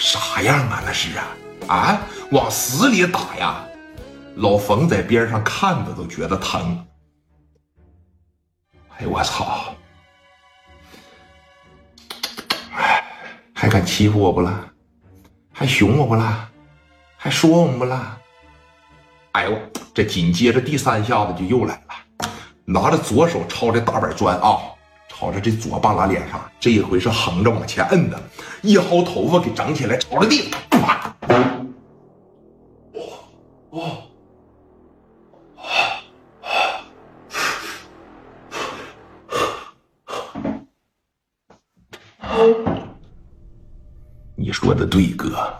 啥样啊？那是啊，啊，往死里打呀！老冯在边上看着都觉得疼。哎呦我操！哎，还敢欺负我不啦？还熊我不啦？还说我们不啦？哎呦，这紧接着第三下子就又来了，拿着左手抄着大板砖啊，朝着这左半拉脸上，这一回是横着往前摁的，一薅头发给整起来，朝着地，啪！哦哦，你说的对，哥，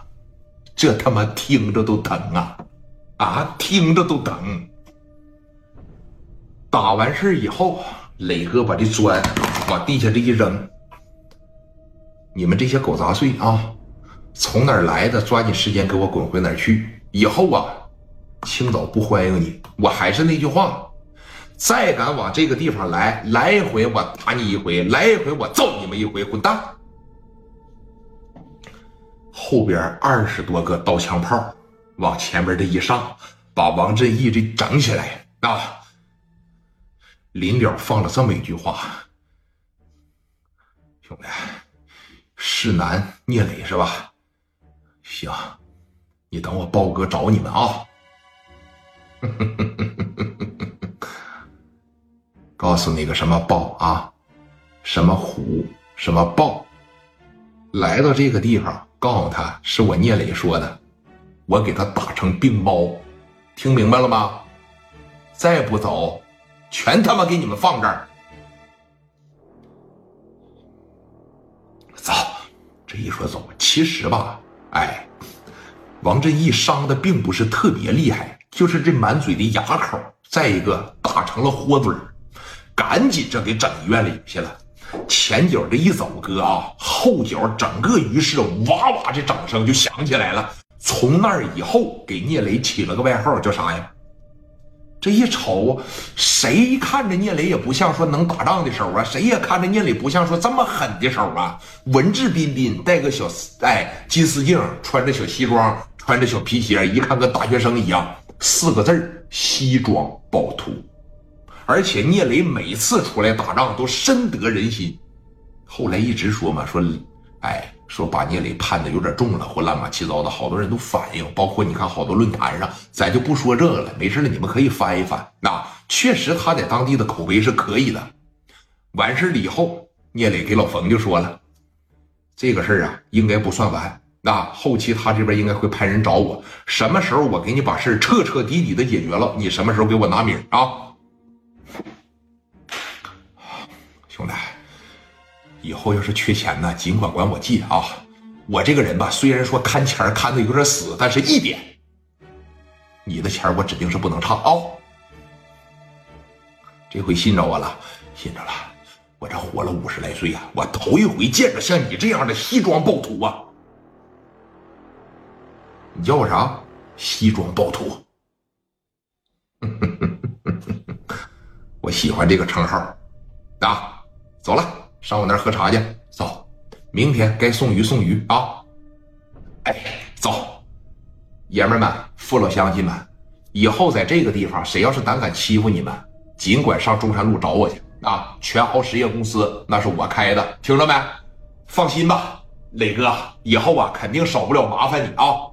这他妈听着都疼啊！啊，听着都疼。打完事以后，磊哥把这砖往地下这一扔，你们这些狗杂碎啊，从哪儿来的？抓紧时间给我滚回哪儿去！以后啊，青岛不欢迎你。我还是那句话，再敢往这个地方来，来一回我打你一回，来一回我揍你们一回，滚蛋！后边二十多个刀枪炮。往前面这一上，把王振义这整起来啊！临了放了这么一句话：“兄弟，是男聂磊是吧？行，你等我豹哥找你们啊！告诉你个什么豹啊，什么虎，什么豹，来到这个地方，告诉他是我聂磊说的。”我给他打成病猫，听明白了吗？再不走，全他妈给你们放这儿！走，这一说走，其实吧，哎，王振义伤的并不是特别厉害，就是这满嘴的牙口，再一个打成了豁嘴赶紧这给整医院里去了。前脚这一走，哥啊，后脚整个于是哇哇这掌声就响起来了。从那儿以后，给聂磊起了个外号，叫啥呀？这一瞅，谁看着聂磊也不像说能打仗的手啊，谁也看着聂磊不像说这么狠的手啊。文质彬彬，戴个小哎金丝镜，穿着小西装，穿着小皮鞋，一看跟大学生一样。四个字：西装暴徒。而且聂磊每次出来打仗都深得人心。后来一直说嘛，说哎。说把聂磊判的有点重了，或乱七糟的，好多人都反映，包括你看好多论坛上，咱就不说这个了，没事了，你们可以翻一翻。那确实他在当地的口碑是可以的。完事了以后，聂磊给老冯就说了，这个事儿啊，应该不算完。那后期他这边应该会派人找我，什么时候我给你把事彻彻底底的解决了，你什么时候给我拿名啊，兄弟。以后要是缺钱呢，尽管管我借啊！我这个人吧，虽然说看钱看的有点死，但是一点，你的钱我指定是不能差啊！这回信着我了，信着了。我这活了五十来岁啊，我头一回见着像你这样的西装暴徒啊！你叫我啥？西装暴徒。我喜欢这个称号啊！走了。上我那儿喝茶去，走。明天该送鱼送鱼啊！哎，走，爷们们、父老乡亲们，以后在这个地方，谁要是胆敢欺负你们，尽管上中山路找我去啊！全豪实业公司那是我开的，听着没？放心吧，磊哥，以后啊，肯定少不了麻烦你啊！